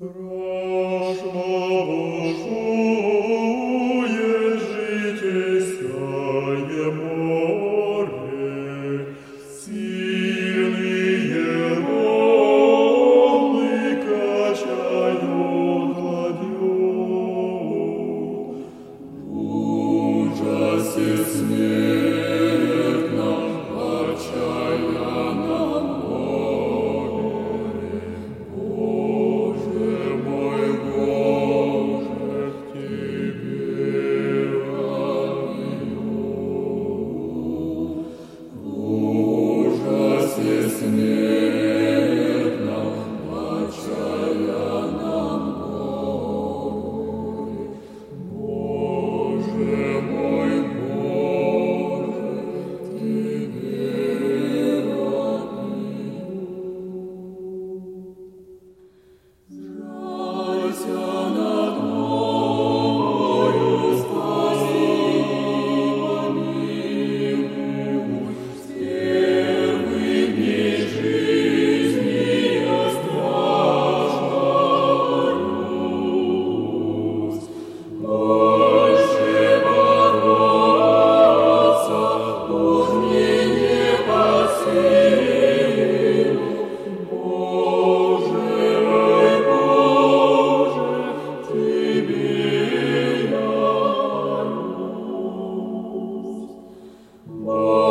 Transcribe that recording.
Through Christ.